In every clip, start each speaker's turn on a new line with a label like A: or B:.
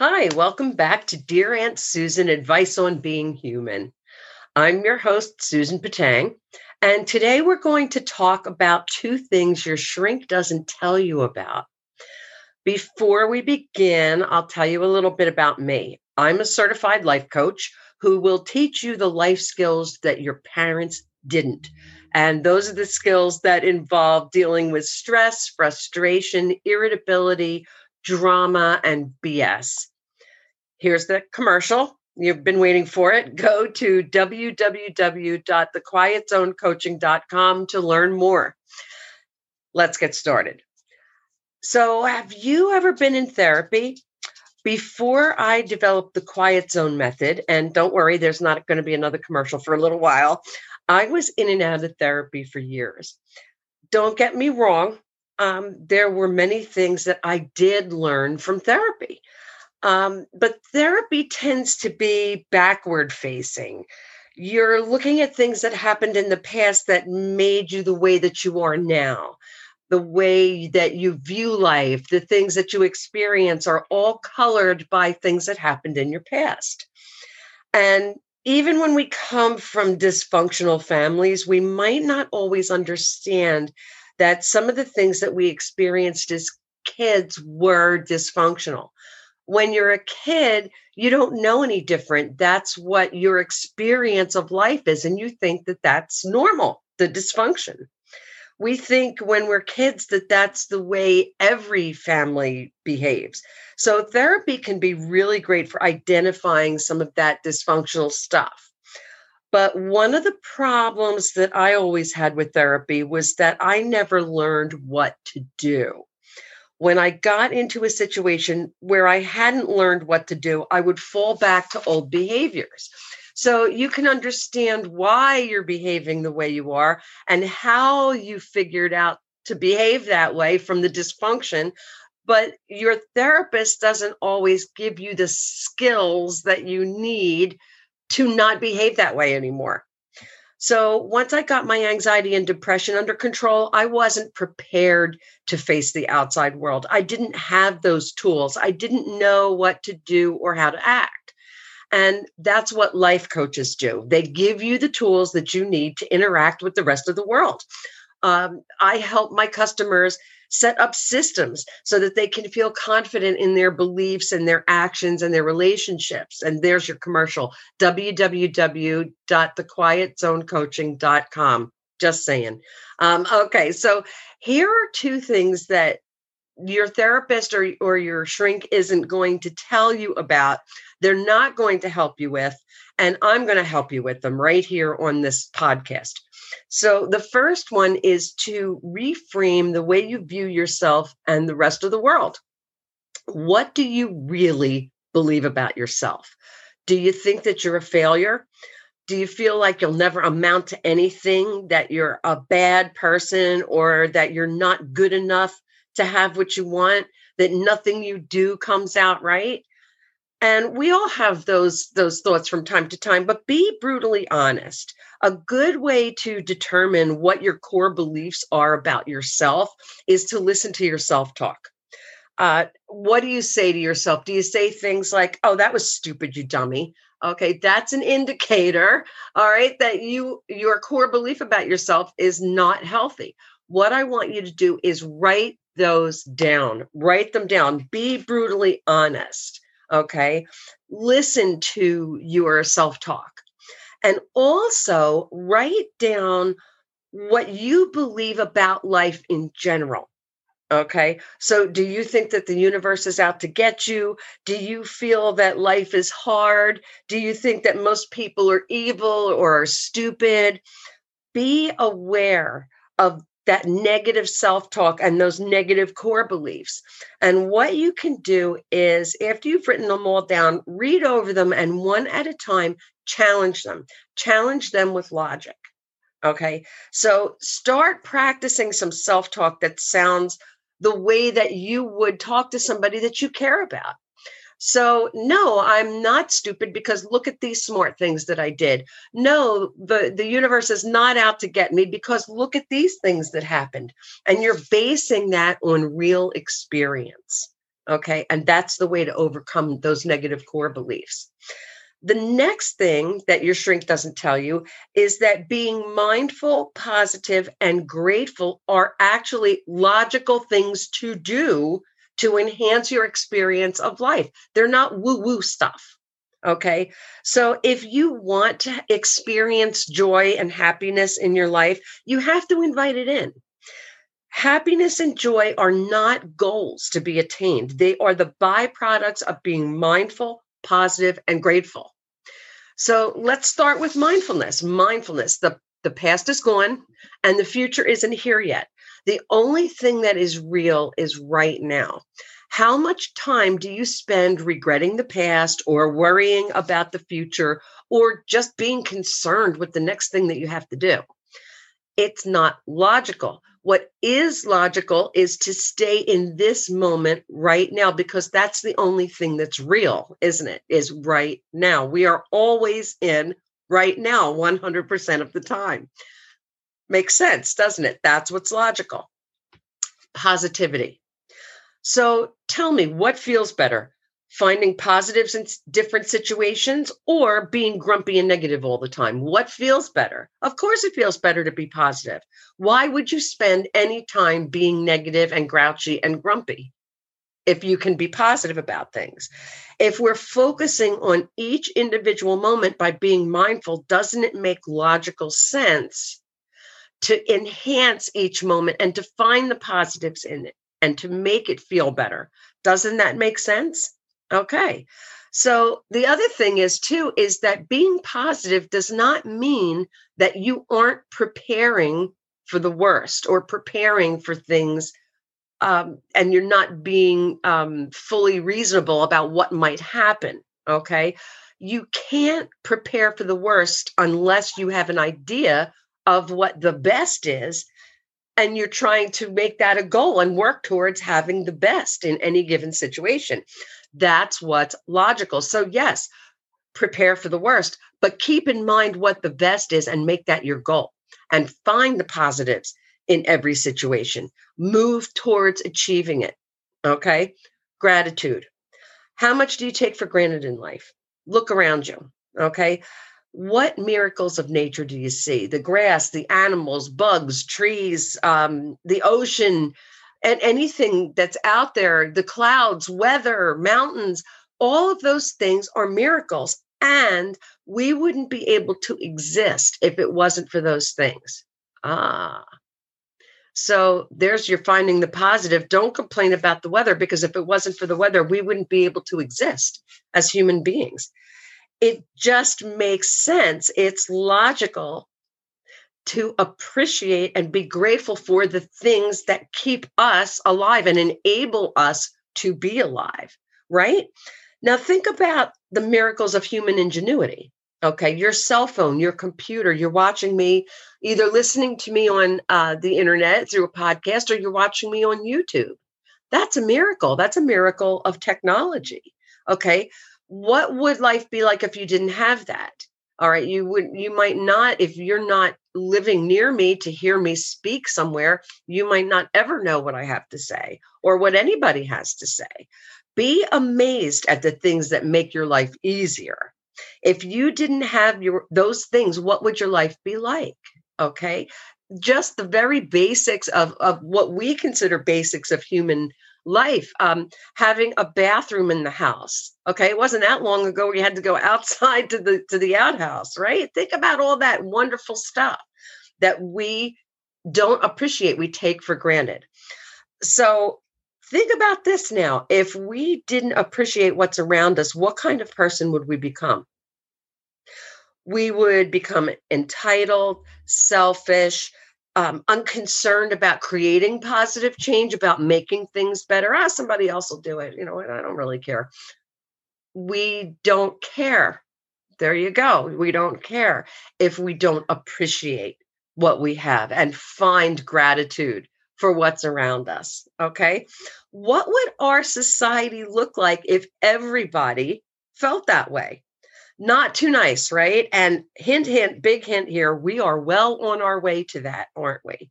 A: Hi, welcome back to Dear Aunt Susan Advice on Being Human. I'm your host, Susan Patang, and today we're going to talk about two things your shrink doesn't tell you about. Before we begin, I'll tell you a little bit about me. I'm a certified life coach who will teach you the life skills that your parents didn't. And those are the skills that involve dealing with stress, frustration, irritability, drama, and BS. Here's the commercial. You've been waiting for it. Go to www.thequietzonecoaching.com to learn more. Let's get started. So, have you ever been in therapy? Before I developed the quiet zone method, and don't worry, there's not going to be another commercial for a little while, I was in and out of therapy for years. Don't get me wrong, um, there were many things that I did learn from therapy. Um, but therapy tends to be backward facing. You're looking at things that happened in the past that made you the way that you are now. The way that you view life, the things that you experience are all colored by things that happened in your past. And even when we come from dysfunctional families, we might not always understand that some of the things that we experienced as kids were dysfunctional when you're a kid, you don't know any different. That's what your experience of life is. And you think that that's normal, the dysfunction. We think when we're kids that that's the way every family behaves. So, therapy can be really great for identifying some of that dysfunctional stuff. But one of the problems that I always had with therapy was that I never learned what to do when I got into a situation where I hadn't learned what to do, I would fall back to old behaviors. So you can understand why you're behaving the way you are and how you figured out to behave that way from the dysfunction. But your therapist doesn't always give you the skills that you need to not behave that way anymore. So once I got my anxiety and depression under control, I wasn't prepared to face the outside world. I didn't have those tools. I didn't know what to do or how to act. And that's what life coaches do. They give you the tools that you need to interact with the rest of the world. Um, I help my customers set up systems so that they can feel confident in their beliefs and their actions and their relationships. And there's your commercial www.thequietzonecoaching.com. Just saying. Um, okay, so here are two things that your therapist or, or your shrink isn't going to tell you about. They're not going to help you with, and I'm going to help you with them right here on this podcast. So, the first one is to reframe the way you view yourself and the rest of the world. What do you really believe about yourself? Do you think that you're a failure? Do you feel like you'll never amount to anything, that you're a bad person, or that you're not good enough to have what you want, that nothing you do comes out right? And we all have those those thoughts from time to time but be brutally honest. A good way to determine what your core beliefs are about yourself is to listen to your self-talk. Uh, what do you say to yourself? Do you say things like oh that was stupid you dummy. Okay that's an indicator all right that you your core belief about yourself is not healthy. What i want you to do is write those down write them down. Be brutally honest Okay. Listen to your self talk and also write down what you believe about life in general. Okay. So, do you think that the universe is out to get you? Do you feel that life is hard? Do you think that most people are evil or are stupid? Be aware of that negative self talk and those negative core beliefs. And what you can do is, after you've written them all down, read over them and one at a time challenge them, challenge them with logic. Okay. So start practicing some self talk that sounds the way that you would talk to somebody that you care about. So, no, I'm not stupid because look at these smart things that I did. No, the, the universe is not out to get me because look at these things that happened. And you're basing that on real experience. Okay. And that's the way to overcome those negative core beliefs. The next thing that your shrink doesn't tell you is that being mindful, positive, and grateful are actually logical things to do to enhance your experience of life. They're not woo woo stuff. Okay. So if you want to experience joy and happiness in your life, you have to invite it in. Happiness and joy are not goals to be attained, they are the byproducts of being mindful, positive, and grateful. So let's start with mindfulness. Mindfulness, the, the past is gone and the future isn't here yet. The only thing that is real is right now. How much time do you spend regretting the past or worrying about the future or just being concerned with the next thing that you have to do? It's not logical. What is logical is to stay in this moment right now because that's the only thing that's real, isn't it? Is right now. We are always in right now 100% of the time. Makes sense, doesn't it? That's what's logical. Positivity. So tell me, what feels better? finding positives in different situations or being grumpy and negative all the time? What feels better? Of course, it feels better to be positive. Why would you spend any time being negative and grouchy and grumpy? If you can be positive about things. If we're focusing on each individual moment by being mindful, doesn't it make logical sense to enhance each moment and to find the positives in it and to make it feel better? Doesn't that make sense? Okay. So the other thing is too is that being positive does not mean that you aren't preparing for the worst or preparing for things um, and you're not being um, fully reasonable about what might happen. Okay. You can't prepare for the worst unless you have an idea of what the best is and you're trying to make that a goal and work towards having the best in any given situation. That's what's logical. So, yes, prepare for the worst, but keep in mind what the best is and make that your goal and find the positives in every situation. Move towards achieving it. Okay. Gratitude. How much do you take for granted in life? Look around you. Okay. What miracles of nature do you see? The grass, the animals, bugs, trees, um, the ocean, and anything that's out there, the clouds, weather, mountains, all of those things are miracles. And we wouldn't be able to exist if it wasn't for those things. Ah. So there's your finding the positive. Don't complain about the weather because if it wasn't for the weather, we wouldn't be able to exist as human beings. It just makes sense. It's logical to appreciate and be grateful for the things that keep us alive and enable us to be alive, right? Now, think about the miracles of human ingenuity. Okay, your cell phone, your computer, you're watching me, either listening to me on uh, the internet through a podcast or you're watching me on YouTube. That's a miracle. That's a miracle of technology. Okay, what would life be like if you didn't have that? all right you would you might not if you're not living near me to hear me speak somewhere you might not ever know what i have to say or what anybody has to say. Be amazed at the things that make your life easier. If you didn't have your those things what would your life be like? Okay? Just the very basics of of what we consider basics of human life um, having a bathroom in the house okay? It wasn't that long ago we had to go outside to the to the outhouse right? Think about all that wonderful stuff that we don't appreciate we take for granted. So think about this now. If we didn't appreciate what's around us what kind of person would we become? We would become entitled selfish um, unconcerned about creating positive change, about making things better. Ah, somebody else will do it. You know, what? I don't really care. We don't care. There you go. We don't care if we don't appreciate what we have and find gratitude for what's around us. Okay. What would our society look like if everybody felt that way? Not too nice, right? And hint, hint, big hint here, we are well on our way to that, aren't we?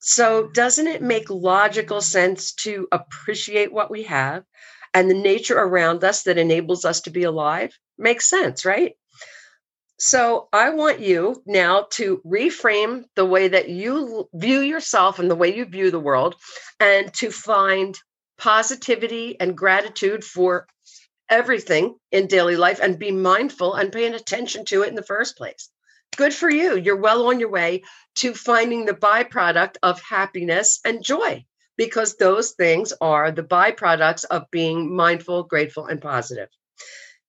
A: So, doesn't it make logical sense to appreciate what we have and the nature around us that enables us to be alive? Makes sense, right? So, I want you now to reframe the way that you view yourself and the way you view the world and to find positivity and gratitude for everything in daily life and be mindful and paying attention to it in the first place. Good for you. You're well on your way to finding the byproduct of happiness and joy because those things are the byproducts of being mindful, grateful, and positive.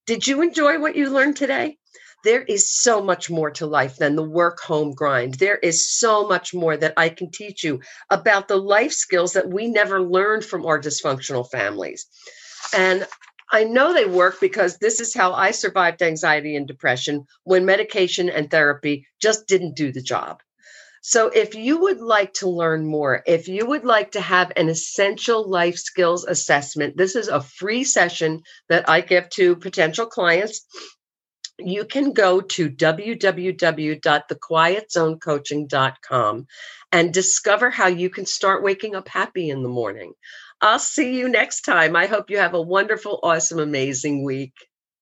A: Did you enjoy what you learned today? There is so much more to life than the work home grind. There is so much more that I can teach you about the life skills that we never learned from our dysfunctional families. And I know they work because this is how I survived anxiety and depression when medication and therapy just didn't do the job. So, if you would like to learn more, if you would like to have an essential life skills assessment, this is a free session that I give to potential clients. You can go to www.thequietzonecoaching.com and discover how you can start waking up happy in the morning. I'll see you next time. I hope you have a wonderful, awesome, amazing week.